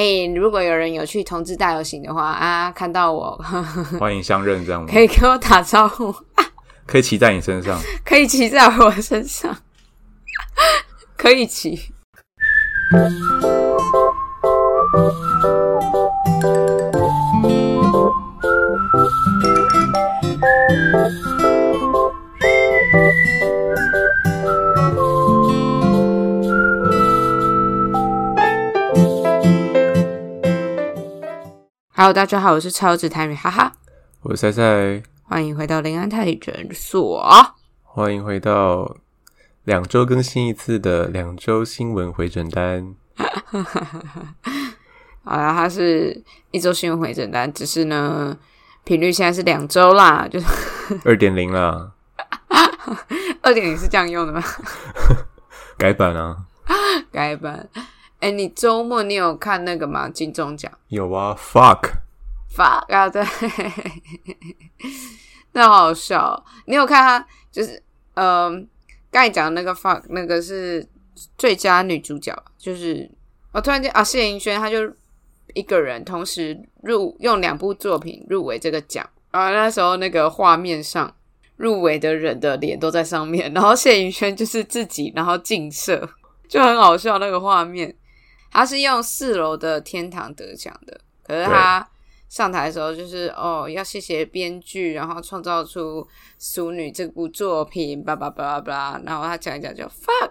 哎、如果有人有去同志大游行的话啊，看到我 欢迎相认，这样吗？可以跟我打招呼，可以骑在你身上。可以骑在我身上，可以骑。Hello，大家好，我是超子台女，哈哈，我是赛赛，欢迎回到林安泰诊所。欢迎回到两周更新一次的两周新闻回诊单。好啦，它是一周新闻回诊单，只是呢频率现在是两周啦，就是 二点零啦，二点零是这样用的吗？改版啊，改版。哎、你周末你有看那个吗？金钟奖。有啊，fuck。Fuck 啊，对，那好好笑哦、你有看他就是呃，刚才讲的那个 fuck 那个是最佳女主角，就是我突然间啊，谢盈萱她就一个人同时入用两部作品入围这个奖，然后那时候那个画面上入围的人的脸都在上面，然后谢盈萱就是自己然后镜射，就很好笑那个画面。他是用四楼的天堂得奖的，可是他上台的时候就是哦，要谢谢编剧，然后创造出《淑女》这部作品，叭叭叭叭叭，然后他讲一讲就 fuck，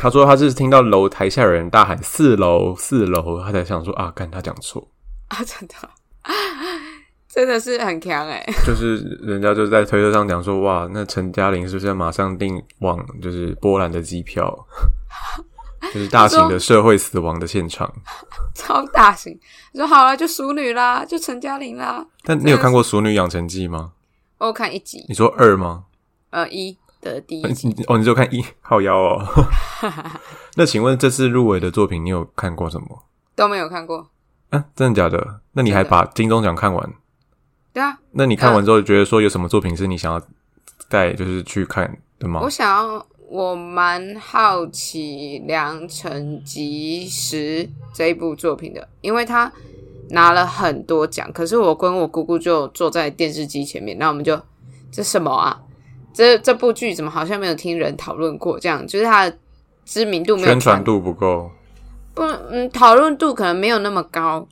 他说他是听到楼台下有人大喊四楼四楼，他才想说啊，干他讲错，啊，真的，真的是很强哎、就是人家就在推特上讲说，哇，那陈嘉玲是不是要马上订往就是波兰的机票？就是大型的社会死亡的现场。超大型。你说好了，就熟女啦，就陈嘉玲啦。但你有看过《熟女养成记》吗？我有看一集，你说二吗？呃，一的第一集，哦，你就看一靠腰哦。那请问这次入围的作品，你有看过什么？都没有看过。啊，真的假的？那你还把金钟奖看完？对啊，那你看完之后，觉得说有什么作品是你想要再就是去看的吗我？想要，我蛮好奇《良辰吉时》这一部作品的，因为他拿了很多奖，可是我跟我姑姑就坐在电视机前面，那我们就这什么啊？这这部剧怎么好像没有听人讨论过？这样就是它的知名度没有宣传度不够。不，嗯，讨论度可能没有那么高，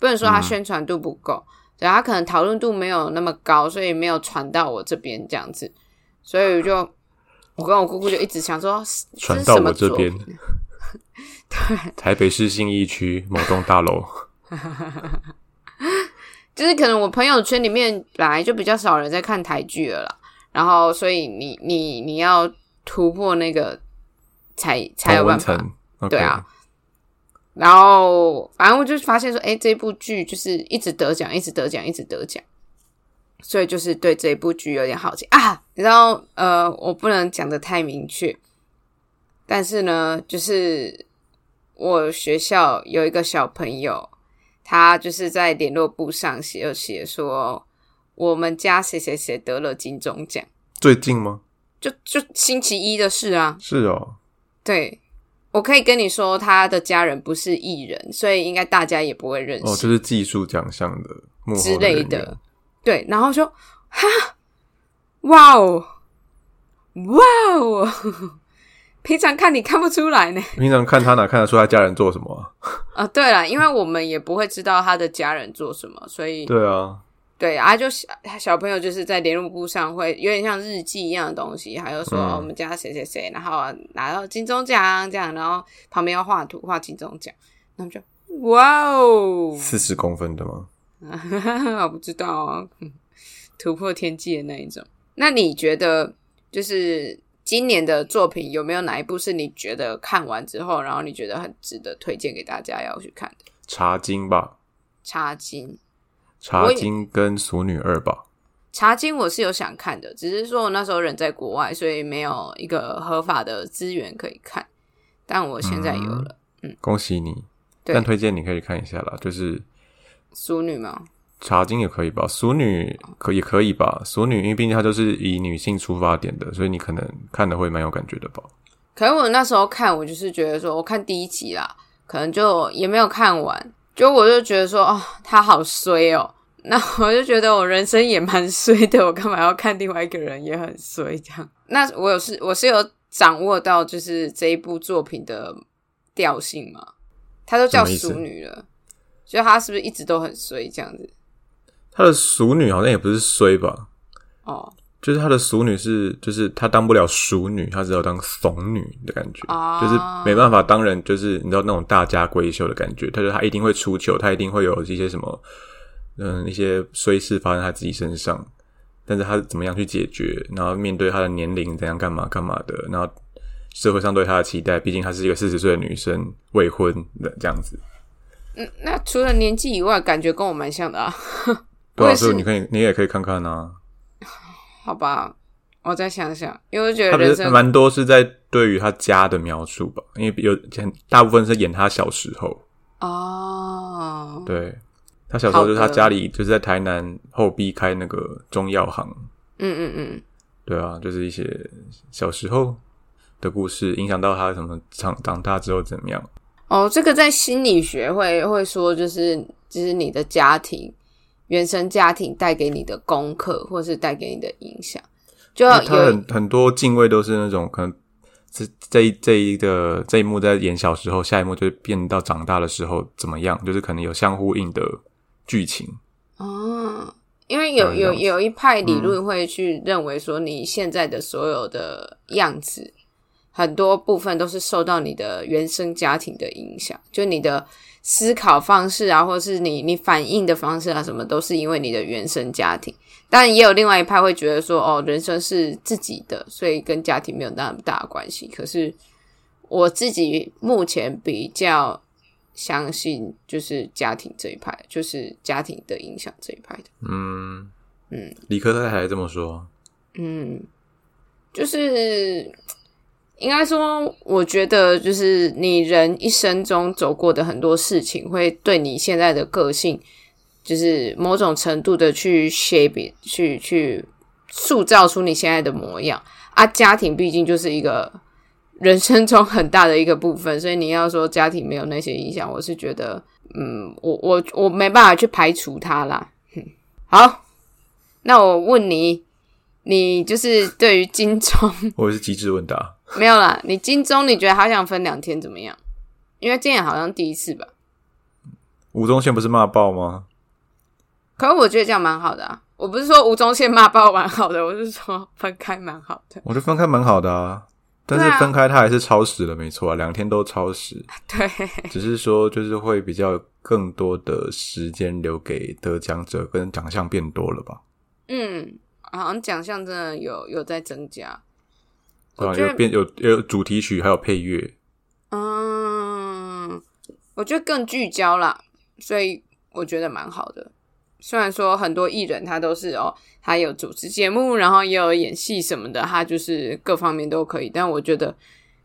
不能说它嗯宣传度不够，对，它可能讨论度没有那么高，所以没有传到我这边这样子，所以我就我跟我姑姑就一直想说，传到我这边。对。台北市信义区某栋大楼，就是可能我朋友圈里面本来就比较少人在看台剧了啦，然后所以你你你要突破那个才才有办法。对啊，然后反正我就发现说，哎，这部剧就是一直得奖，一直得奖，一直得奖，所以就是对这一部剧有点好奇啊。你知道，呃，我不能讲的太明确，但是呢，就是我学校有一个小朋友，他就是在联络簿上写有写说，我们家谁谁谁得了金钟奖，最近吗？就就星期一的事啊。是哦，对，我可以跟你说，他的家人不是艺人，所以应该大家也不会认识、哦，就是技术奖项的之类的。对，然后说哈，哇哦，哇哦，平常看你看不出来呢。平常看他哪看得出他家人做什么啊？啊，对了，因为我们也不会知道他的家人做什么，所以对啊，对啊，就小小朋友就是在联络簿上会有点像日记一样的东西，还有说、嗯哦我们家谁谁谁，然后拿到金钟奖这样，然后旁边要画图画金钟奖，那我们就哇哦，四十公分的吗？我不知道啊，突破天际的那一种。那你觉得就是今年的作品有没有哪一部是你觉得看完之后，然后你觉得很值得推荐给大家要去看的？茶金吧，茶金，茶金跟俗女二吧。茶金我是有想看的，只是说我那时候人在国外，所以没有一个合法的资源可以看。但我现在有了，嗯恭喜你！但推荐你可以看一下啦，就是淑女吗，茶金也可以吧，淑女可也可以吧，淑女因为毕竟它就是以女性出发点的，所以你可能看的会蛮有感觉的吧。可能我那时候看，我就是觉得说，我看第一集啦，可能就也没有看完。就我就觉得说，哦，他好衰哦。那我就觉得我人生也蛮衰的，我干嘛要看另外一个人也很衰这样？那我有是我是有掌握到就是这一部作品的调性吗？他都叫淑女了，所以他是不是一直都很衰这样子？他的熟女好像也不是衰吧？哦，就是他的熟女是，就是他当不了熟女，他只有当怂女的感觉，就是没办法当人，就是你知道那种大家闺秀的感觉。他说他一定会出糗，他一定会有一些什么，嗯，一些衰事发生他自己身上，但是他怎么样去解决？然后面对他的年龄怎样干嘛干嘛的？然后社会上对他的期待，毕竟她是一个四十岁的女生，未婚的这样子。嗯，那除了年纪以外，感觉跟我蛮像的啊。对啊，所以你可以，你也可以看看啊。好吧，我再想想，因为我觉得人生蛮多是在对于他家的描述吧，因为有大部分是演他小时候哦。对，他小时候就是他家里就是在台南后壁开那个中药行。嗯嗯嗯，对啊，就是一些小时候的故事，影响到他什么长长大之后怎么样。哦，这个在心理学会会说，就是就是你的家庭。原生家庭带给你的功课，或是带给你的影响，就很很多敬畏都是那种可能这这这一个这一幕在演小时候，下一幕就变到长大的时候怎么样，就是可能有相呼应的剧情哦。因为有有有一派理论会去认为说，你现在的所有的样子，很多部分都是受到你的原生家庭的影响，就你的。思考方式啊，或者是你你反应的方式啊，什么都是因为你的原生家庭。当然，也有另外一派会觉得说，哦，人生是自己的，所以跟家庭没有那么大的关系。可是我自己目前比较相信，就是家庭这一派，就是家庭的影响这一派的。嗯嗯，理科太太这么说。嗯，就是。应该说，我觉得就是你人一生中走过的很多事情，会对你现在的个性，就是某种程度的去 shape，去去塑造出你现在的模样啊。家庭毕竟就是一个 人生中很大的一个部分，所以你要说家庭没有那些影响，我是觉得，嗯，我我我没办法去排除它啦。好，那我问你，你就是对于金钟，我是机智问答。没有啦，你金钟你觉得好想分两天怎么样？因为今年好像第一次吧。吴宗宪不是骂爆吗？可是我觉得这样蛮好的啊！我不是说吴宗宪骂爆蛮好的，我是说分开蛮好的。我觉得分开蛮好的啊，但是分开他还是超时了，没错啊，两天都超时。对，只是说就是会比较更多的时间留给得奖者，跟奖项变多了吧？嗯，好像奖项真的有有在增加。啊，有变有有主题曲，还有配乐。嗯，我觉得更聚焦啦，所以我觉得蛮好的。虽然说很多艺人他都是哦，他有主持节目，然后也有演戏什么的，他就是各方面都可以。但我觉得，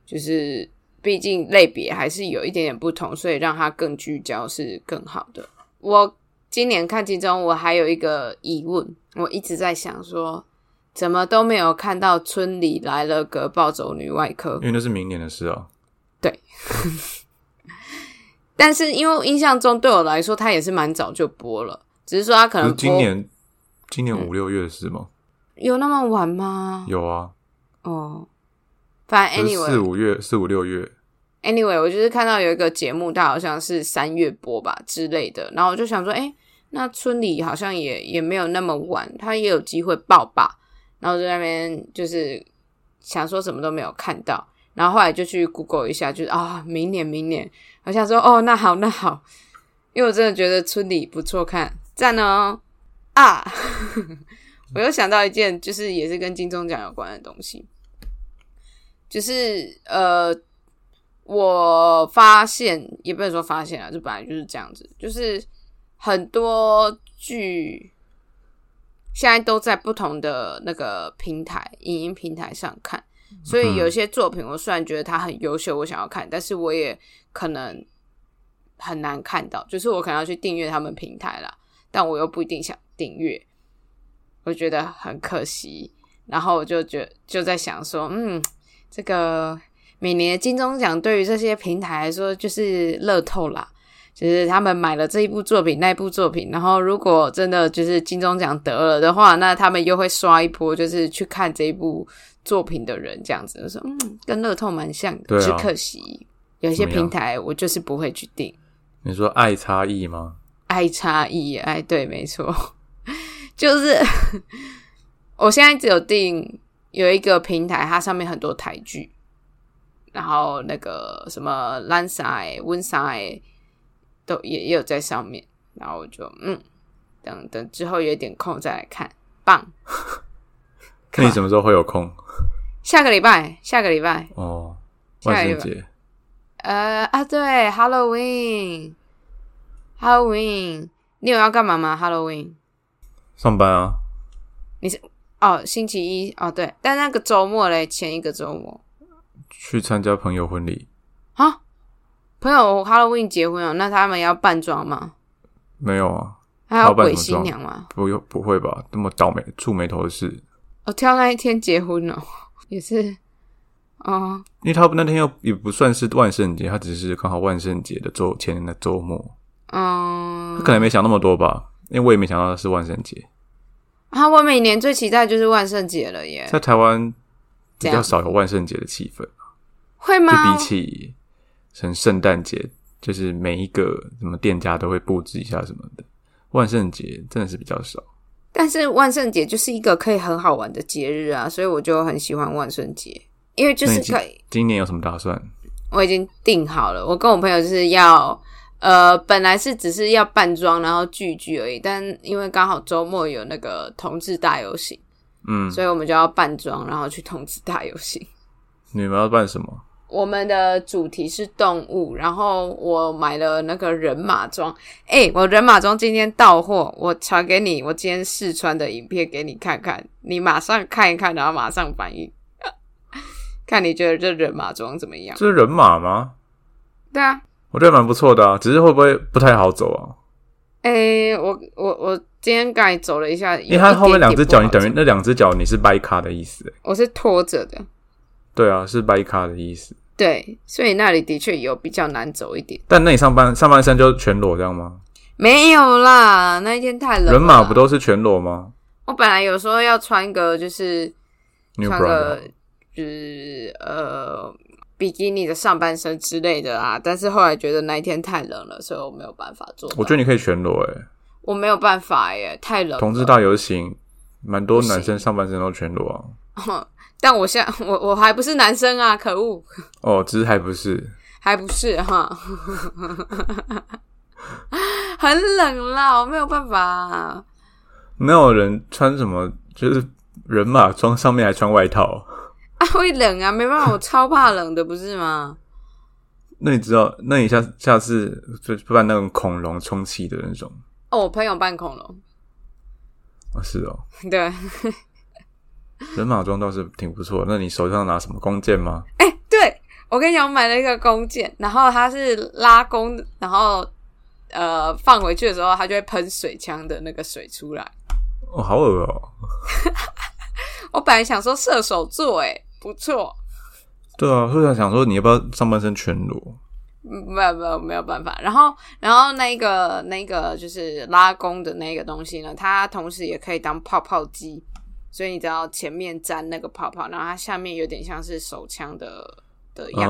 就是毕竟类别还是有一点点不同，所以让他更聚焦是更好的。我今年看其中，我还有一个疑问，我一直在想说。怎么都没有看到村里来了个暴走女外科？因为那是明年的事哦。对，但是因为印象中对我来说，他也是蛮早就播了，只是说他可能今年今年五六月的事吗？有那么晚吗？有啊。哦，反正 anyway 四五月四五六月，anyway 我就是看到有一个节目，它好像是三月播吧之类的，然后我就想说，哎，那村里好像也也没有那么晚，他也有机会爆吧。然后在那边就是想说什么都没有看到，然后后来就去 Google 一下，就是啊，明年明年，我想说哦，那好那好，因为我真的觉得村里不错看，赞哦啊！我又想到一件，就是也是跟金钟奖有关的东西，就是呃，我发现也不能说发现啊，就本来就是这样子，就是很多剧。现在都在不同的那个平台、影音平台上看，所以有些作品我虽然觉得它很优秀，我想要看，但是我也可能很难看到，就是我可能要去订阅他们平台啦，但我又不一定想订阅，我觉得很可惜。然后我就觉就在想说，嗯，这个每年金钟奖对于这些平台来说就是乐透啦，就是他们买了这一部作品、那一部作品，然后如果真的就是金钟奖得了的话，那他们又会刷一波，就是去看这一部作品的人这样子，说嗯，跟乐透蛮像的，只可惜有些平台我就是不会去订。你说爱差异吗？爱差异，哎，对，没错，就是我现在只有订有一个平台，它上面很多台剧。然后那个什么蓝赛、温赛都也也有在上面，然后我就嗯，等等之后有点空再来看，棒。那你什么时候会有空？下个礼拜，下个礼拜哦，万圣节。呃啊，对，Halloween，Halloween，你有要干嘛吗？Halloween 上班啊？你是哦，星期一哦，对，但那个周末嘞，前一个周末。去参加朋友婚礼啊？朋友 Halloween 结婚哦？那他们要扮装吗？没有啊，还要鬼新娘吗？不用，不会吧？那么倒霉触眉头的事。哦，挑那一天结婚哦，也是哦。因为他那天又也不算是万圣节，他只是刚好万圣节的周前年的周末。嗯，他可能没想那么多吧？因为我也没想到是万圣节。啊，我每年最期待就是万圣节了耶！在台湾比较少有万圣节的气氛。会吗？就比起成圣诞节，就是每一个什么店家都会布置一下什么的。万圣节真的是比较少，但是万圣节就是一个可以很好玩的节日啊，所以我就很喜欢万圣节，因为就是可以。今年有什么打算？我已经定好了，我跟我朋友就是要，呃，本来是只是要扮装然后聚聚而已，但因为刚好周末有那个同志大游行，嗯，所以我们就要扮装然后去同志大游行。你们要扮什么？我们的主题是动物，然后我买了那个人马装。哎，我人马装今天到货，我传给你，我今天试穿的影片给你看看，你马上看一看，然后马上反应，看你觉得这人马装怎么样？这是人马吗？对啊，我觉得蛮不错的啊，只是会不会不太好走啊？哎，我我我今天刚才走了一下，因为它后面两只脚，你等于那两只脚你是掰卡的意思？我是拖着的。对啊，是掰卡的意思。对，所以那里的确有比较难走一点。但那你上半上半身就全裸这样吗？没有啦，那一天太冷。人马不都是全裸吗？我本来有时候要穿个就是穿个就是呃比基尼的上半身之类的啊，但是后来觉得那一天太冷了，所以我没有办法做。我觉得你可以全裸哎，我没有办法耶，太冷。同志大游行，蛮多男生上半身都全裸啊。但我现我我还不是男生啊！可恶！哦，只是还不是，还不是哈，很冷啦，我没有办法。没有人穿什么，就是人马装，上面还穿外套啊？会冷啊，没办法，我超怕冷的，不是吗？那你知道？那你下下次就扮那种恐龙充气的那种？哦，我朋友扮恐龙。啊，是哦，对。人马装倒是挺不错，那你手上拿什么弓箭吗？哎，对我跟你讲，我买了一个弓箭，然后它是拉弓，然后呃放回去的时候，它就会喷水枪的那个水出来。哦，好恶哦！我本来想说射手座，哎，不错。对啊，突然想说你要不要上半身全裸？没有没有没有办法。然后然后那个那个就是拉弓的那个东西呢，它同时也可以当泡泡机。所以你只要前面粘那个泡泡，然后它下面有点像是手枪的的样子，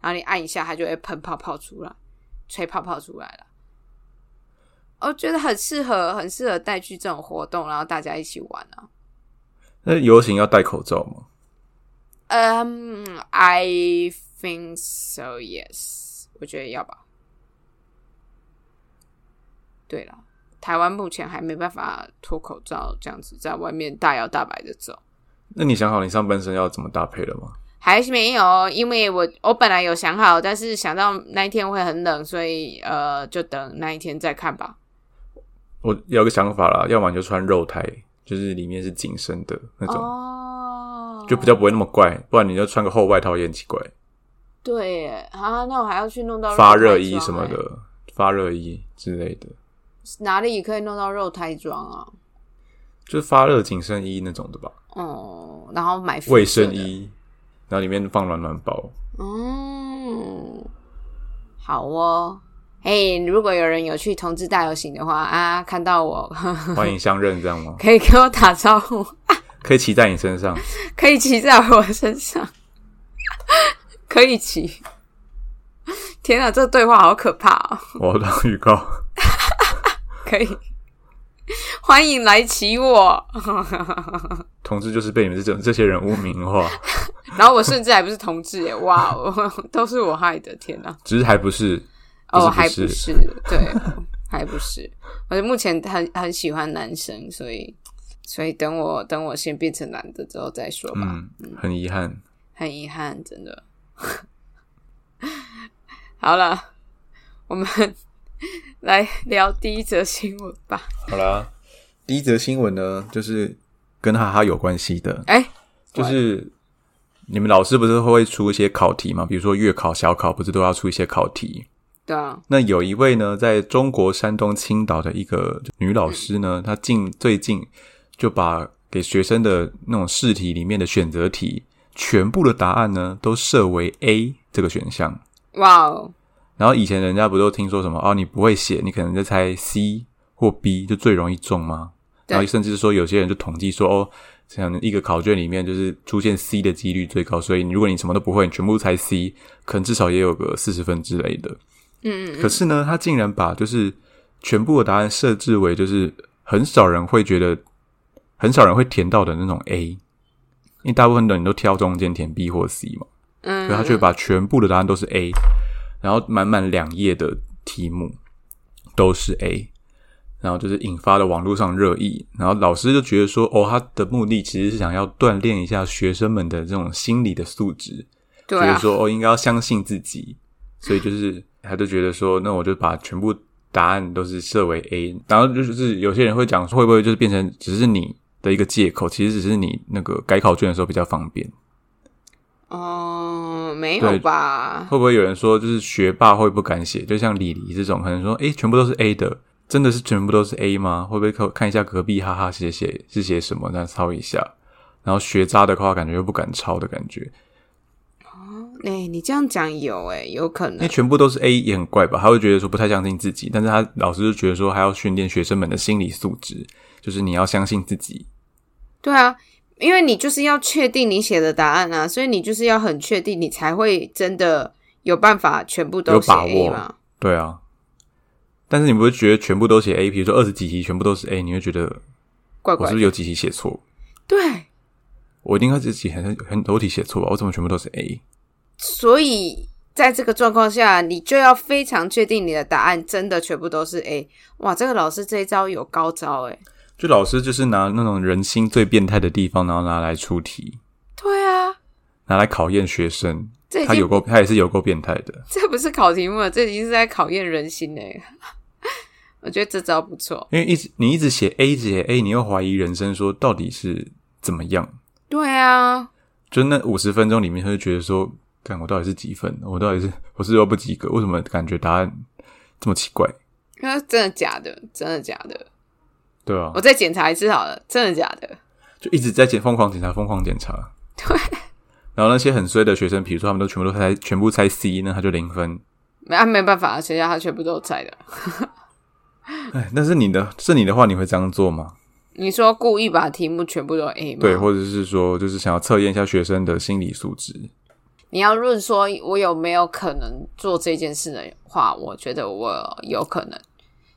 然后你按一下，它就会喷泡泡出来，吹泡泡出来了。我觉得很适合，很适合带去这种活动，然后大家一起玩啊。那游行要戴口罩吗？嗯，I think so. Yes，我觉得要吧。对了。台湾目前还没办法脱口罩，这样子在外面大摇大摆的走。那你想好你上半身要怎么搭配了吗？还是没有，因为我我本来有想好，但是想到那一天会很冷，所以呃，就等那一天再看吧。我有个想法啦，要么就穿肉胎，就是里面是紧身的那种，哦，就比较不会那么怪。不然你就穿个厚外套也很奇怪。对，啊，那我还要去弄到发热衣什么的，发热衣之类的。哪里可以弄到肉胎装啊？就是发热紧身衣那种的吧。哦，然后买卫生衣，然后里面放暖暖包。哦，好哦。嘿，如果有人有去同志大游行的话啊，看到我 欢迎相认，这样吗？可以跟我打招呼，可以骑在你身上，可以骑在我身上，可以骑。天啊，这个对话好可怕哦！我当预告，可以 欢迎来骑我。同志就是被你们这种这些人污名化，然后我甚至还不是同志耶！哇哦，都是我害的！天哪，只是还不是哦，还不是对，还不是。而且目前很很喜欢男生，所以所以等我等我先变成男的之后再说吧。嗯，很遗憾，很遗憾，真的。好了，我们 来聊第一则新闻吧。好啦，第一则新闻呢，就是跟哈哈有关系的。哎，就是你们老师不是会出一些考题吗？比如说月考、小考，不是都要出一些考题？对啊。那有一位呢，在中国山东青岛的一个女老师呢，她近最近就把给学生的那种试题里面的选择题，全部的答案呢，都设为 A 这个选项。哇哦！然后以前人家不都听说什么哦，你不会写，你可能就猜 C 或 B 就最容易中吗？然后甚至说有些人就统计说哦，像一个考卷里面就是出现 C 的几率最高，所以如果你什么都不会，你全部猜 C，可能至少也有个四十分之类的。嗯嗯。可是呢，他竟然把就是全部的答案设置为就是很少人会觉得，很少人会填到的那种 A，因为大部分的人都挑中间填 B 或 C 嘛。嗯。所以他却把全部的答案都是 A。然后满满两页的题目都是 A，然后就是引发了网络上热议。然后老师就觉得说，哦，他的目的其实是想要锻炼一下学生们的这种心理的素质，觉得说哦，应该要相信自己。所以就是 他就觉得说，那我就把全部答案都是设为 A。然后就是有些人会讲，会不会就是变成只是你的一个借口？其实只是你那个改考卷的时候比较方便。哦，没有吧？会不会有人说，就是学霸会不敢写？就像李黎这种，可能说，诶，全部都是 A 的，真的是全部都是 A 吗？会不会看看一下隔壁，哈哈，写写是写什么？那抄一下。然后学渣的话，感觉又不敢抄的感觉。哦，哎，你这样讲有诶，有可能。因为全部都是 A 也很怪吧？他会觉得说不太相信自己，但是他老师就觉得说，还要训练学生们的心理素质，就是你要相信自己。对啊。因为你就是要确定你写的答案啊，所以你就是要很确定，你才会真的有办法全部都写 A 嘛？对啊。但是你不会觉得全部都写 A？比如说二十几题全部都是 A，你会觉得怪怪？我是不是有几题写错？对，我一定要自己很很多题写错吧？我怎么全部都是 A？所以在这个状况下，你就要非常确定你的答案真的全部都是 A。哇，这个老师这一招有高招诶就老师就是拿那种人心最变态的地方，然后拿来出题。对啊，拿来考验学生。他有够，他也是有够变态的。这不是考题目，这已经是在考验人心嘞。我觉得这招不错，因为一直你一直写 A，写 A，你又怀疑人生，说到底是怎么样？对啊，就那五十分钟里面，他就觉得说，看我到底是几分？我到底是 我是又不及格？为什么感觉答案这么奇怪？那真的假的？真的假的？对啊，我再检查一次好了，真的假的？就一直在检疯狂检查，疯狂检查。对。然后那些很衰的学生，比如说他们都全部都猜，全部猜 C，那他就零分。没啊，没办法，学校他全部都猜的？哎，那是你的，是你的话，你会这样做吗？你说故意把题目全部都 A 吗？对，或者是说，就是想要测验一下学生的心理素质。你要论说，我有没有可能做这件事的话，我觉得我有可能。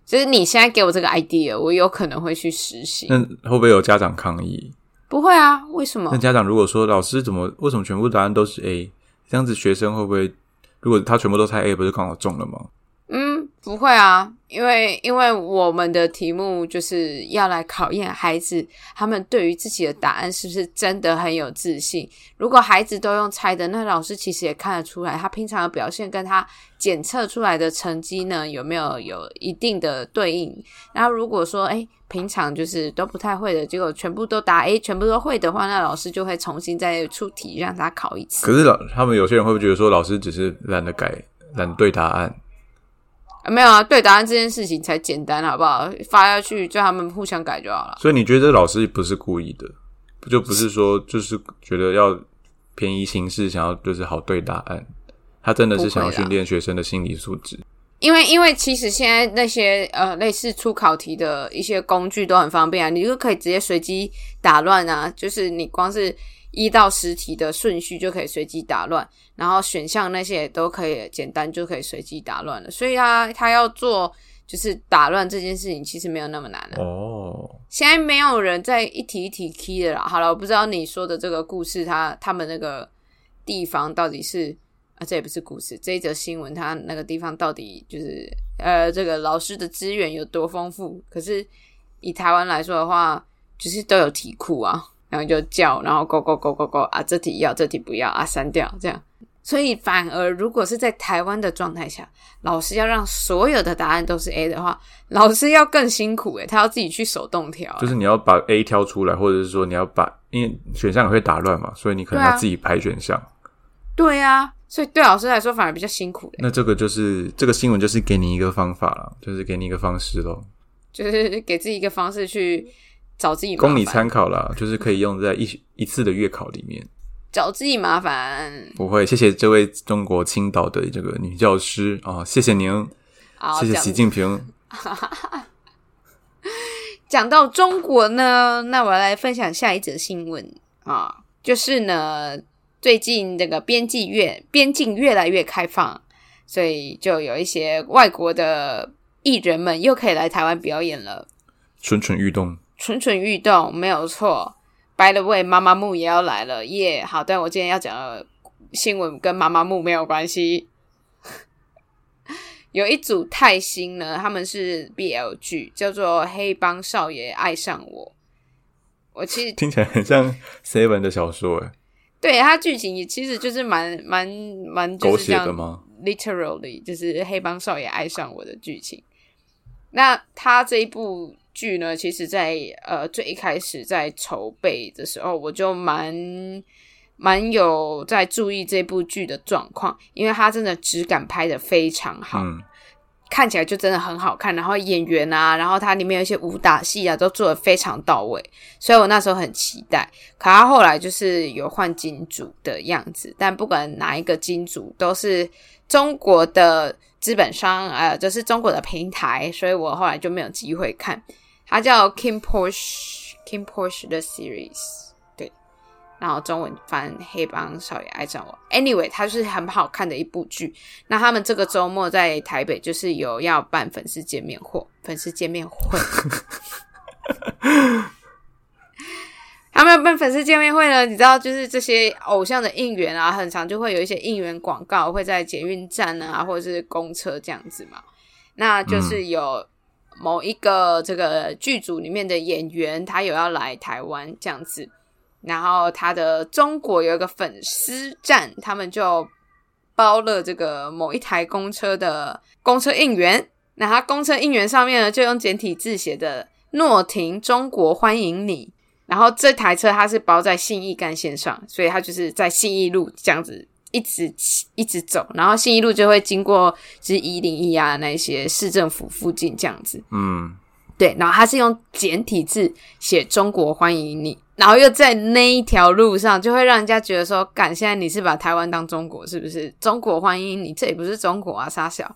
就是你现在给我这个 idea，我有可能会去实行。那会不会有家长抗议？不会啊，为什么？那家长如果说老师怎么为什么全部答案都是 A，这样子学生会不会？如果他全部都猜 A，不是刚好中了吗？嗯，不会啊，因为因为我们的题目就是要来考验孩子他们对于自己的答案是不是真的很有自信。如果孩子都用猜的，那老师其实也看得出来，他平常的表现跟他检测出来的成绩呢有没有有一定的对应。然后如果说哎平常就是都不太会的，结果全部都答 A，全部都会的话，那老师就会重新再出题让他考一次。可是老他们有些人会不会觉得说老师只是懒得改，懒得对答案？没有啊，对答案这件事情才简单，好不好？发下去叫他们互相改就好了。所以你觉得老师不是故意的，就不是说就是觉得要便宜形式，想要就是好对答案。他真的是想要训练学生的心理素质。因为，因为其实现在那些呃类似出考题的一些工具都很方便啊，你就可以直接随机打乱啊，就是你光是一到十题的顺序就可以随机打乱，然后选项那些也都可以简单就可以随机打乱了。所以他，他要做就是打乱这件事情，其实没有那么难啊哦。现在没有人在一题一题 key 的啦。好了，我不知道你说的这个故事，他他们那个地方到底是。啊，这也不是故事，这一则新闻，它那个地方到底就是呃，这个老师的资源有多丰富？可是以台湾来说的话，就是都有题库啊，然后就叫，然后勾勾勾勾勾啊，这题要，这题不要啊，删掉这样。所以反而如果是在台湾的状态下，老师要让所有的答案都是 A 的话，老师要更辛苦诶，他要自己去手动调，就是你要把 A 挑出来，或者是说你要把，因为选项也会打乱嘛，所以你可能要自己排选项。对啊。所以对老师来说反而比较辛苦。那这个就是这个新闻，就是给你一个方法了，就是给你一个方式咯，就是给自己一个方式去找自己，供你参考啦，就是可以用在一 一次的月考里面找自己麻烦。不会，谢谢这位中国青岛的这个女教师啊，谢谢您，谢谢习近平。讲到中国呢，那我来分享下一则新闻啊，就是呢。最近这个边境越边境越来越开放，所以就有一些外国的艺人们又可以来台湾表演了。蠢蠢欲动，蠢蠢欲动，没有错。By the way，妈妈木也要来了耶！好，但我今天要讲的新闻跟妈妈木没有关系。有一组泰星呢，他们是 BL 剧，叫做《黑帮少爷爱上我》。我其实听起来很像 Seven 的小说哎。对它剧情也其实就是蛮蛮蛮狗血的吗？Literally 就是黑帮少爷爱上我的剧情。那他这一部剧呢，其实，在呃最一开始在筹备的时候，我就蛮蛮有在注意这部剧的状况，因为他真的质感拍的非常好。看起来就真的很好看，然后演员啊，然后它里面有一些武打戏啊，都做的非常到位，所以我那时候很期待。可他后来就是有换金主的样子，但不管哪一个金主，都是中国的资本商，呃，就是中国的平台，所以我后来就没有机会看。它叫 Kim Posh》（Kim Porsche 的 series。然后中文翻《黑帮少爷爱上我》，Anyway，它是很好看的一部剧。那他们这个周末在台北就是有要办粉丝见面会，粉丝见面会。他们办粉丝见面会呢？你知道，就是这些偶像的应援啊，很常就会有一些应援广告会在捷运站啊，或者是公车这样子嘛。那就是有某一个这个剧组里面的演员，他有要来台湾这样子。然后他的中国有一个粉丝站，他们就包了这个某一台公车的公车应援。那他公车应援上面呢，就用简体字写的“诺廷中国欢迎你”。然后这台车它是包在信义干线上，所以它就是在信义路这样子一直一直走，然后信义路就会经过是一零一啊那些市政府附近这样子。嗯，对。然后他是用简体字写“中国欢迎你”。然后又在那一条路上，就会让人家觉得说：“感现在你是把台湾当中国，是不是？中国欢迎你，这也不是中国啊，傻小。”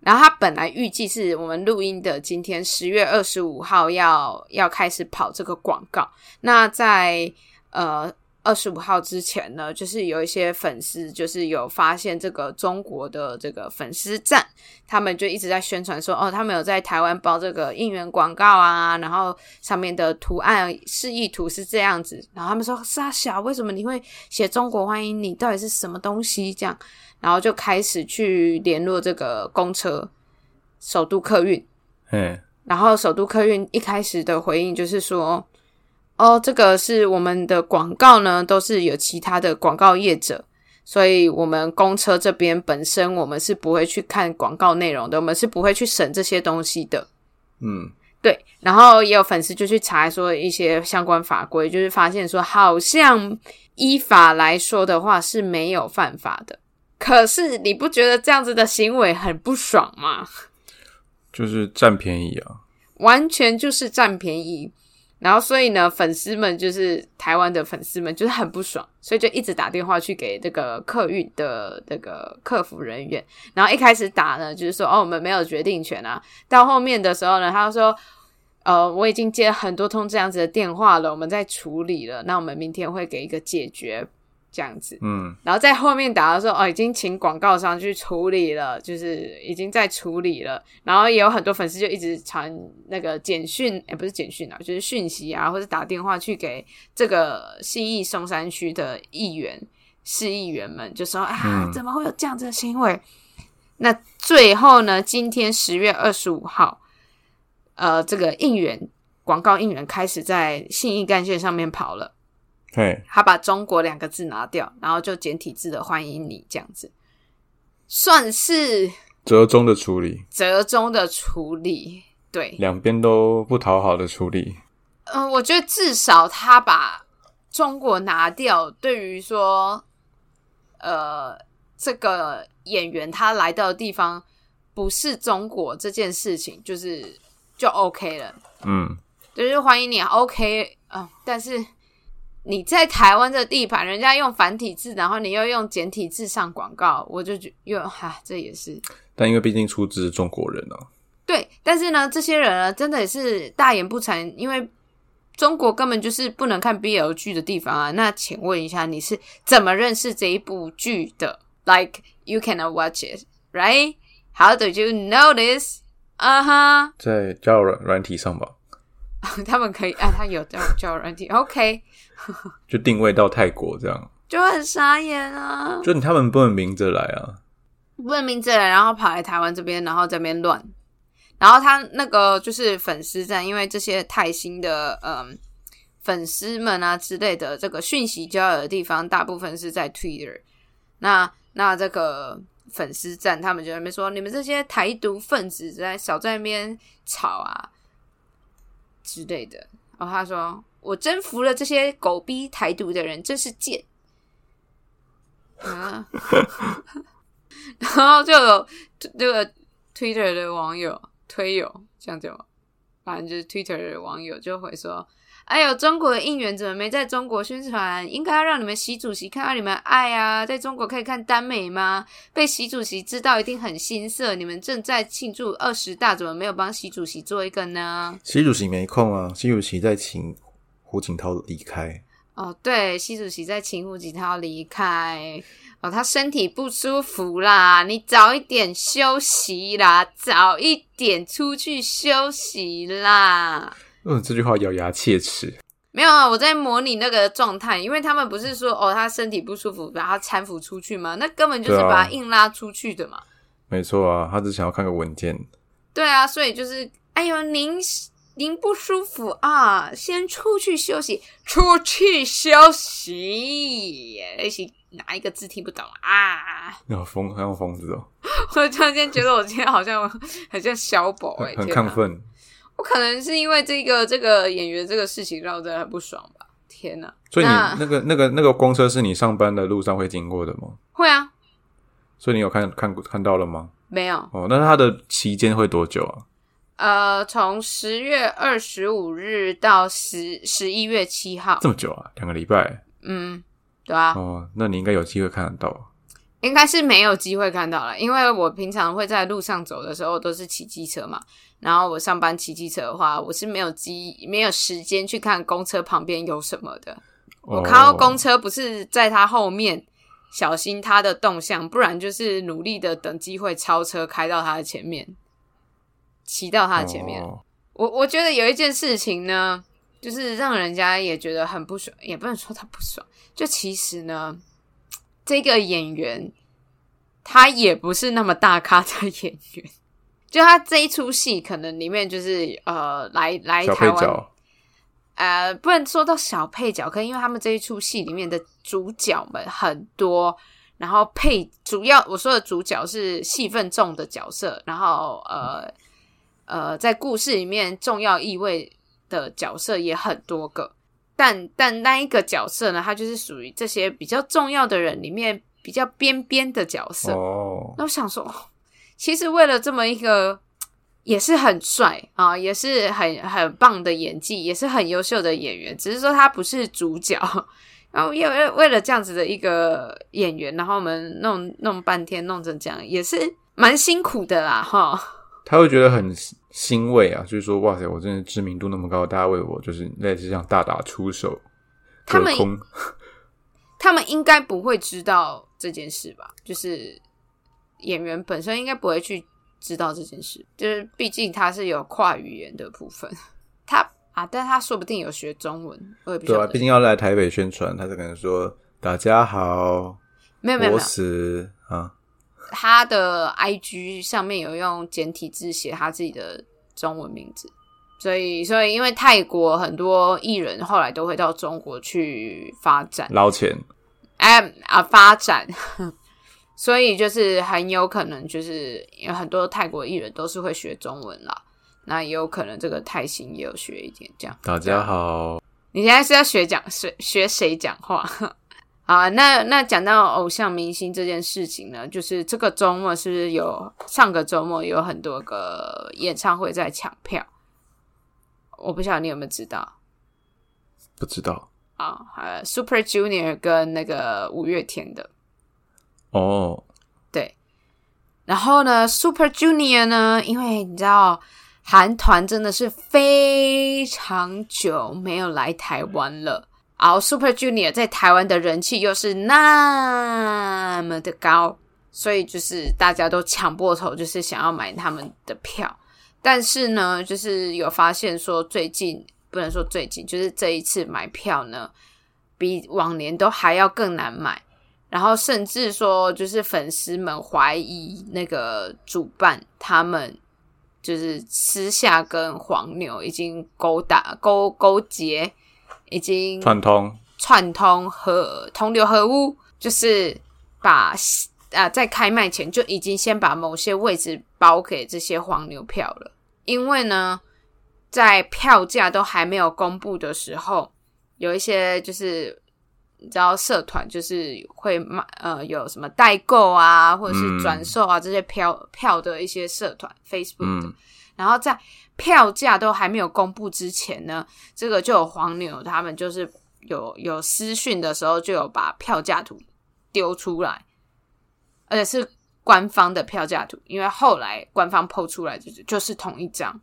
然后他本来预计是我们录音的今天十月二十五号要要开始跑这个广告。那在呃。二十五号之前呢，就是有一些粉丝，就是有发现这个中国的这个粉丝站，他们就一直在宣传说，哦，他们有在台湾包这个应援广告啊，然后上面的图案示意图是这样子，然后他们说，沙小，为什么你会写中国欢迎你？到底是什么东西？这样，然后就开始去联络这个公车首都客运，嗯，然后首都客运一开始的回应就是说。哦，这个是我们的广告呢，都是有其他的广告业者，所以我们公车这边本身我们是不会去看广告内容的，我们是不会去审这些东西的。嗯，对。然后也有粉丝就去查说一些相关法规，就是发现说好像依法来说的话是没有犯法的。可是你不觉得这样子的行为很不爽吗？就是占便宜啊，完全就是占便宜。然后所以呢，粉丝们就是台湾的粉丝们就是很不爽，所以就一直打电话去给这个客运的那个客服人员。然后一开始打呢，就是说哦，我们没有决定权啊。到后面的时候呢，他说。呃，我已经接很多通这样子的电话了，我们在处理了，那我们明天会给一个解决，这样子。嗯，然后在后面打的时候，哦，已经请广告商去处理了，就是已经在处理了。然后也有很多粉丝就一直传那个简讯，哎，不是简讯啊，就是讯息啊，或者打电话去给这个信义松山区的议员、市议员们，就说啊，怎么会有这样子的行为？那最后呢，今天十月二十五号。呃，这个应援广告应援开始在信义干线上面跑了。对，他把中国两个字拿掉，然后就简体字的欢迎你这样子，算是折中的处理。折中的处理，对，两边都不讨好的处理。嗯，我觉得至少他把中国拿掉，对于说，呃，这个演员他来到的地方不是中国这件事情，就是。就 OK 了，嗯，就是欢迎你 OK 啊，但是你在台湾的地盘，人家用繁体字，然后你又用简体字上广告，我就觉又哈，这也是。但因为毕竟出自中国人啊，对，但是呢，这些人呢，真的也是大言不惭，因为中国根本就是不能看 BL 剧的地方啊。那请问一下，你是怎么认识这一部剧的？Like you cannot watch it, right? How did you know this? 啊哈，在交友软软体上吧，他们可以啊，他有交交友软体，OK，就定位到泰国这样，就很傻眼啊，就他们不能明着来啊，不能明着来，然后跑来台湾这边，然后这边乱，然后他那个就是粉丝站，因为这些泰星的嗯粉丝们啊之类的，这个讯息交流的地方，大部分是在 Twitter，那那这个。粉丝站，他们就在那边说：“你们这些台独分子在少在那边吵啊之类的。”然后他说：“我征服了这些狗逼台独的人，真是贱。”啊，然后就有这个 Twitter 的网友推友这样讲，反正就是 Twitter 的网友就会说。哎呦，中国的应援怎么没在中国宣传？应该要让你们习主席看到你们爱啊！在中国可以看耽美吗？被习主席知道一定很心塞。你们正在庆祝二十大，怎么没有帮习主席做一个呢？习主席没空啊，习主席在请胡锦涛离开。哦，对，习主席在请胡锦涛离开。哦，他身体不舒服啦，你早一点休息啦，早一点出去休息啦。嗯，这句话咬牙切齿。没有啊，我在模拟那个状态，因为他们不是说哦，他身体不舒服，把他搀扶出去吗？那根本就是把他硬拉出去的嘛。没错啊，他只想要看个文件。对啊，所以就是，哎呦，您您不舒服啊，先出去休息，出去休息。那些哪一个字听不懂啊？要疯，很像疯子哦。我突然间觉得我今天好像很像小宝哎，很亢奋。我可能是因为这个这个演员这个事情让我真的很不爽吧？天哪！所以你那个那个那个公车是你上班的路上会经过的吗？会啊。所以你有看看看到了吗？没有。哦，那它的期间会多久啊？呃，从十月二十五日到十十一月七号，这么久啊？两个礼拜？嗯，对啊。哦，那你应该有机会看得到。应该是没有机会看到了，因为我平常会在路上走的时候都是骑机车嘛。然后我上班骑机车的话，我是没有机没有时间去看公车旁边有什么的。我看到公车不是在他后面，小心他的动向，不然就是努力的等机会超车开到他的前面，骑到他的前面。我我觉得有一件事情呢，就是让人家也觉得很不爽，也不能说他不爽，就其实呢。这个演员，他也不是那么大咖的演员，就他这一出戏，可能里面就是呃，来来台湾，呃，不能说到小配角，可因为他们这一出戏里面的主角们很多，然后配主要我说的主角是戏份重的角色，然后呃呃，在故事里面重要意味的角色也很多个。但但那一个角色呢，他就是属于这些比较重要的人里面比较边边的角色。哦，那我想说，其实为了这么一个也是很帅啊，也是很很棒的演技，也是很优秀的演员。只是说他不是主角，然后因为为了这样子的一个演员，然后我们弄弄半天弄成这样，也是蛮辛苦的啦，哈。他会觉得很欣慰啊，就是说哇塞，我真的知名度那么高，大家为我就是类似这样大打出手，他们 他们应该不会知道这件事吧？就是演员本身应该不会去。知道这件事，就是毕竟他是有跨语言的部分，他啊，但他说不定有学中文，我也不对啊。毕竟要来台北宣传，他就可能说大家好，没有没有啊。他的 I G 上面有用简体字写他自己的中文名字，所以所以因为泰国很多艺人后来都会到中国去发展捞钱，哎啊发展。所以就是很有可能，就是有很多泰国艺人都是会学中文啦。那也有可能这个泰星也有学一点这样。大家好，你现在是要学讲学学谁讲话啊？那那讲到偶像明星这件事情呢，就是这个周末是不是有上个周末有很多个演唱会在抢票？我不晓得你有没有知道？不知道啊？呃，Super Junior 跟那个五月天的。哦，对，然后呢，Super Junior 呢？因为你知道，韩团真的是非常久没有来台湾了，然后 Super Junior 在台湾的人气又是那么的高，所以就是大家都抢破头，就是想要买他们的票。但是呢，就是有发现说，最近不能说最近，就是这一次买票呢，比往年都还要更难买。然后甚至说，就是粉丝们怀疑那个主办他们就是私下跟黄牛已经勾搭、勾勾结，已经串通、串通和同流合污，就是把啊在开卖前就已经先把某些位置包给这些黄牛票了。因为呢，在票价都还没有公布的时候，有一些就是。你知道社团就是会卖呃有什么代购啊，或者是转售啊这些票票的一些社团 Facebook 的，然后在票价都还没有公布之前呢，这个就有黄牛他们就是有有私讯的时候就有把票价图丢出来，而且是官方的票价图，因为后来官方抛出来就是就是同一张，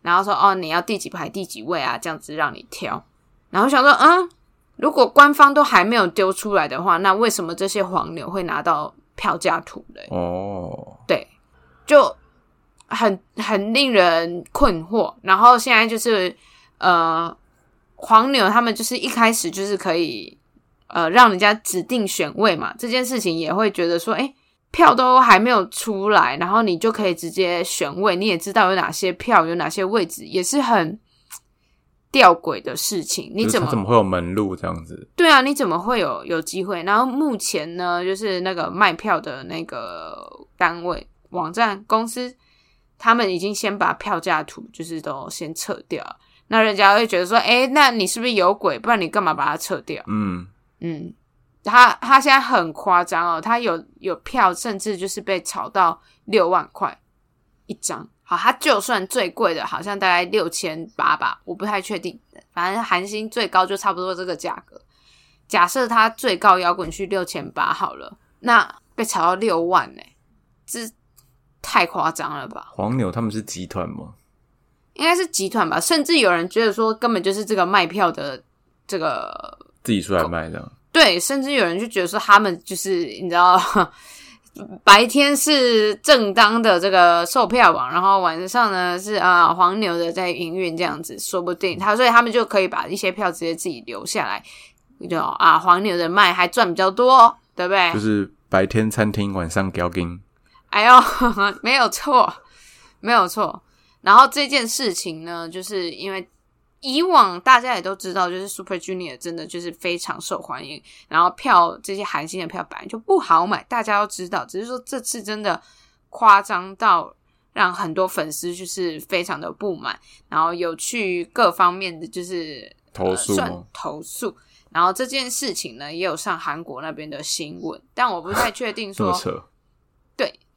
然后说哦你要第几排第几位啊这样子让你挑，然后想说嗯。如果官方都还没有丢出来的话，那为什么这些黄牛会拿到票价图嘞？哦，对，就很很令人困惑。然后现在就是呃，黄牛他们就是一开始就是可以呃让人家指定选位嘛，这件事情也会觉得说，哎，票都还没有出来，然后你就可以直接选位，你也知道有哪些票有哪些位置，也是很。吊诡的事情，你怎么怎么会有门路这样子？对啊，你怎么会有有机会？然后目前呢，就是那个卖票的那个单位、网站、公司，他们已经先把票价图就是都先撤掉。那人家会觉得说：“哎，那你是不是有鬼？不然你干嘛把它撤掉？”嗯嗯，他他现在很夸张哦，他有有票，甚至就是被炒到六万块一张。好，他就算最贵的，好像大概六千八吧，我不太确定。反正韩星最高就差不多这个价格。假设他最高摇滚去六千八好了，那被炒到六万呢，这太夸张了吧？黄牛他们是集团吗？应该是集团吧，甚至有人觉得说根本就是这个卖票的这个自己出来卖的。对，甚至有人就觉得说他们就是你知道。白天是正当的这个售票网，然后晚上呢是啊黄牛的在营运这样子，说不定他所以他们就可以把一些票直接自己留下来，就啊黄牛的卖还赚比较多，对不对？就是白天餐厅，晚上交金。哎呦，没有错，没有错。然后这件事情呢，就是因为。以往大家也都知道，就是 Super Junior 真的就是非常受欢迎，然后票这些韩星的票本来就不好买，大家都知道。只是说这次真的夸张到让很多粉丝就是非常的不满，然后有去各方面的就是投诉投诉。然后这件事情呢，也有上韩国那边的新闻，但我不太确定说，对，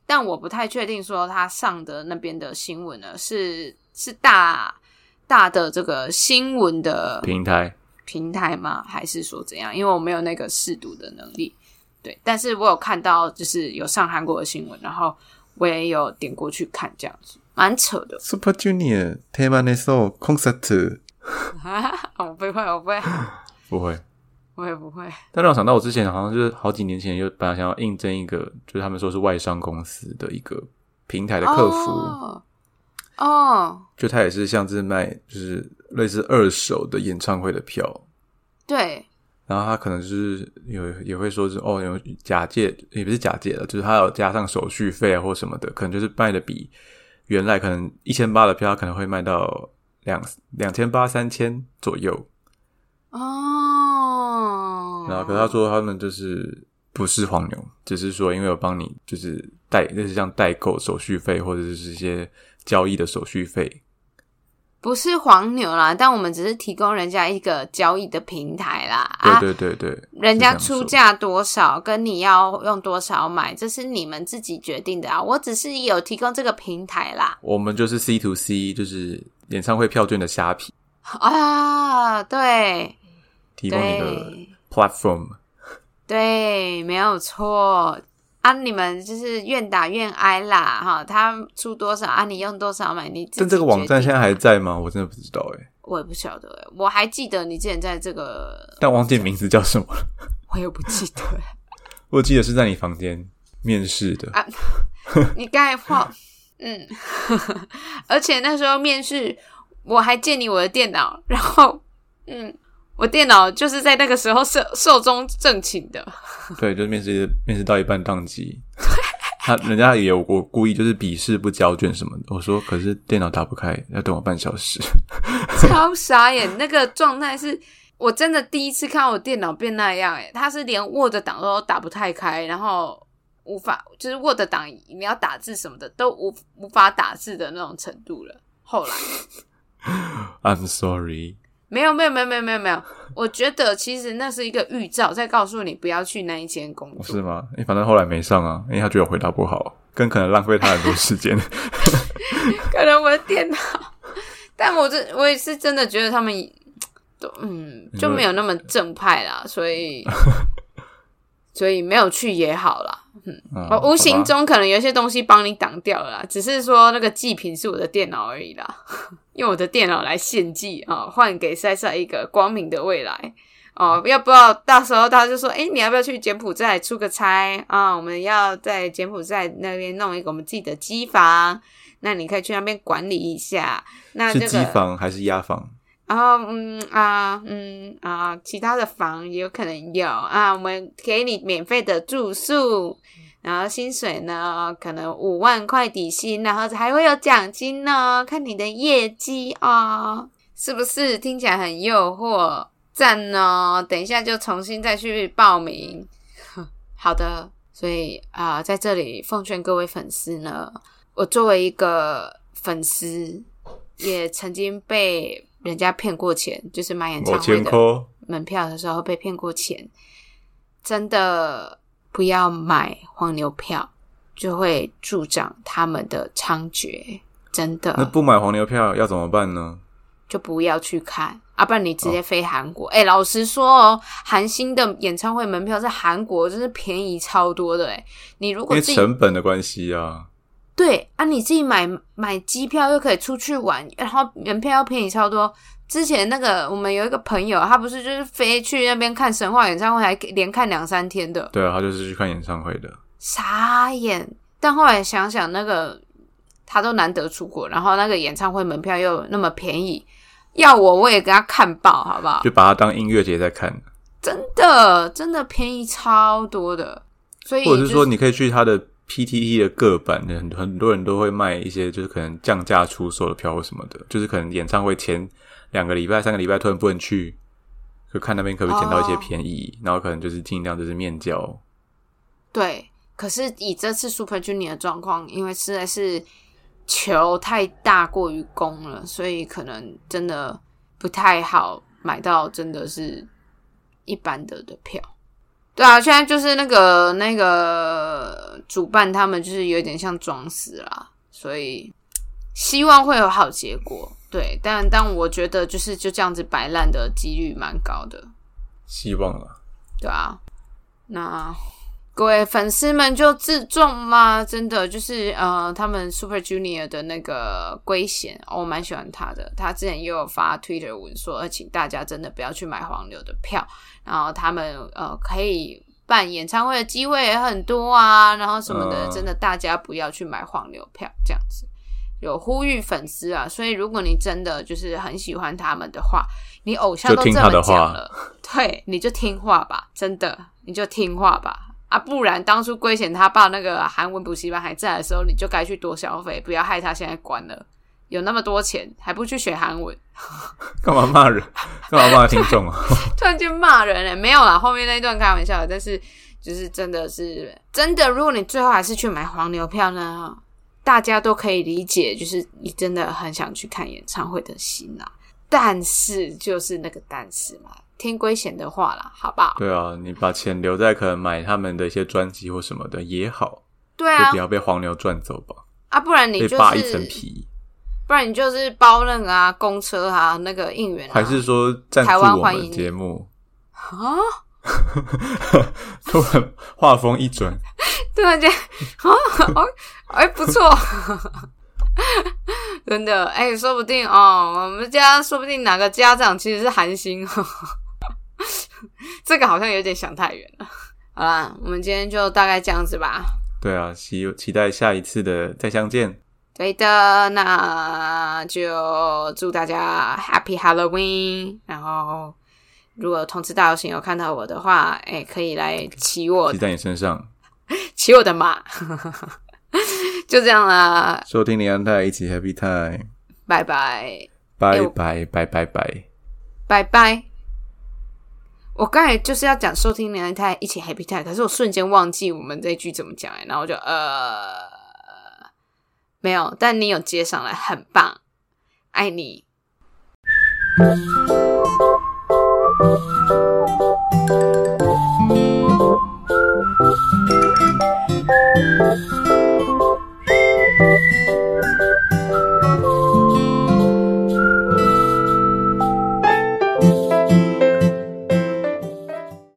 但我不太确定说他上的那边的新闻呢是是大大的这个新闻的平台平台吗？还是说怎样？因为我没有那个试读的能力。对，但是我有看到就是有上韩国的新闻，然后我也有点过去看，这样子蛮扯的。 Super Junior 테마에서 콘서트 我不会，我不会，不会。 我也不会。但让我想到，我之前好像就是好几年前，就本来想要应征一个，就是他们说是外商公司的一个平台的客服，哦，哦就他也是像是卖就是类似二手的演唱会的票，对，然后他可能就是有也会说是哦有假借，也不是假借的，就是他有加上手续费啊或什么的，可能就是卖的比原来可能一千八的票，他可能会卖到两两千八三千左右。哦，然后可是他说他们就是不是黄牛，只是说因为有帮你就是代类似像代购手续费或者是一些交易的手续费，不是黄牛啦，但我们只是提供人家一个交易的平台啦。啊，对对对对，人家出价多少，跟你要用多少买，这是你们自己决定的啊。我只是有提供这个平台啦。我们就是 C to C，就是演唱会票券的虾皮，啊，对提供一个对 platform。对，没有错啊。你们就是愿打愿挨啦，哈，他出多少啊，你用多少买，你但这个网站现在还在吗？我真的不知道哎、我也不晓得欸，我还记得你之前在这个，但忘记名字叫什么了。我也不记得欸。我记得是在你房间面试的，啊 你刚才话，嗯，而且那时候面试，我还借你我的电脑，然后，嗯，我电脑就是在那个时候寿寿终正寝的。对，就是面试面试到一半宕机。他人家也有我故意就是笔试不交卷什么的，我说可是电脑打不开，要等我半小时。超傻眼，那个状态是我真的第一次看我电脑变那样、欸，它是连 Word 档都打不太开，然后无法就是 Word 档你要打字什么的都无无法打字的那种程度了。后来 I'm sorry，没有没有没有没有没有没有，我觉得其实那是一个预兆，在告诉你不要去那一间工作。是吗？因为反正后来没上啊，因为他觉得我回答不好，更可能浪费他很多时间。可能我的电脑，但我这我也是真的觉得他们都嗯就没有那么正派啦，所以所以没有去也好啦。嗯我无形中可能有一些东西帮你挡掉了啦，只是说那个祭品是我的电脑而已啦，用我的电脑来献祭啊，换给塞塞一个光明的未来。哦，要不要到时候他就说，哎、你要不要去柬埔寨出个差啊？我们要在柬埔寨那边弄一个我们自己的机房，那你可以去那边管理一下。那这是个机房还是压房？然后嗯啊嗯啊，其他的房也有可能有啊，我们给你免费的住宿，然后薪水呢可能五万块底薪，然后还会有奖金呢，看你的业绩哦，是不是听起来很诱惑？赞哦！等一下就重新再去报名。好的，所以啊、在这里奉劝各位粉丝呢，我作为一个粉丝，也曾经被人家骗过钱，就是买演唱我会的，门票的时候被骗过钱，真的不要买黄牛票，就会助长他们的猖獗。真的那不买黄牛票要怎么办呢？就不要去看，啊，不然你直接飞韩国。哎、老实说哦，韩星的演唱会门票在韩国真是便宜超多的哎。你如因为果自己成本的关系啊。对啊，你自己买买机票又可以出去玩，然后门票又便宜超多。之前那个我们有一个朋友，他不是就是飞去那边看神话演唱会，还连看两三天的，对啊，他就是去看演唱会的。傻眼。但后来想想，那个他都难得出国，然后那个演唱会门票又那么便宜，要我我也给他看爆，好不好？就把它当音乐节在看，真的真的便宜超多的，所以或者是说你可以去他的 PTT 的各版，很很多人都会卖一些就是可能降价出售的票或什么的，就是可能演唱会前两个礼拜、三个礼拜突然不能去，就看那边可不可以捡到一些哦便宜，然后可能就是尽量就是面交。对，可是以这次 Super Junior 的状况，因为实在是球太大过于攻了，所以可能真的不太好买到真的是一般的的票。对啊，现在就是那个那个主办他们就是有点像装死啦，所以希望会有好结果。对，但但我觉得就是就这样子摆烂的几率蛮高的。希望啊，对啊，那各位粉丝们就自重嘛，真的就是呃，他们 Super Junior 的那个圭贤，我蛮喜欢他的。他之前也有发 Twitter 文说，请大家真的不要去买黄牛的票。然后他们呃可以办演唱会的机会也很多啊，然后什么的，真的大家不要去买黄牛票，这样子有呼吁粉丝啊。所以如果你真的就是很喜欢他们的话，你偶像都这么讲了，对，你就听话吧，真的你就听话吧啊！不然当初龟贤他爸那个韩文补习班还在的时候，你就该去多消费，不要害他现在关了。有那么多钱，还不去学韩文？干嘛骂人？干嘛骂听众啊？突然间骂人哎，没有啦，后面那一段开玩笑，但是就是真的是真的。如果你最后还是去买黄牛票呢，大家都可以理解，就是你真的很想去看演唱会的心啊。但是就是那个但是嘛，听龟贤的话啦，好不好？对啊，你把钱留在可能买他们的一些专辑或什么的也好。对啊，就不要被黄牛赚走吧。啊，不然你就扒一层皮。不然你就是包那个啊，公车啊，那个应援，还是说台湾欢迎节目啊？突然画风一转，突然间 啊，哎，不错，真的哎，说不定哦，我们家说不定哪个家长其实是韩星，这个好像有点想太远了。好啦，我们今天就大概这样子吧。对啊，期期待下一次的再相见。对的，那就祝大家 Happy Halloween。然后，如果同志大游行有看到我的话，哎，可以来骑我，骑在你身上，骑我的马。就这样啦。收听林安泰，一起 Happy Time。拜拜，拜拜拜拜拜拜拜。我刚才就是要讲收听李安泰，一起 Happy Time，可是我瞬间忘记我们这句怎么讲哎，然后我就呃。没有，但你有接上来，很棒，爱你。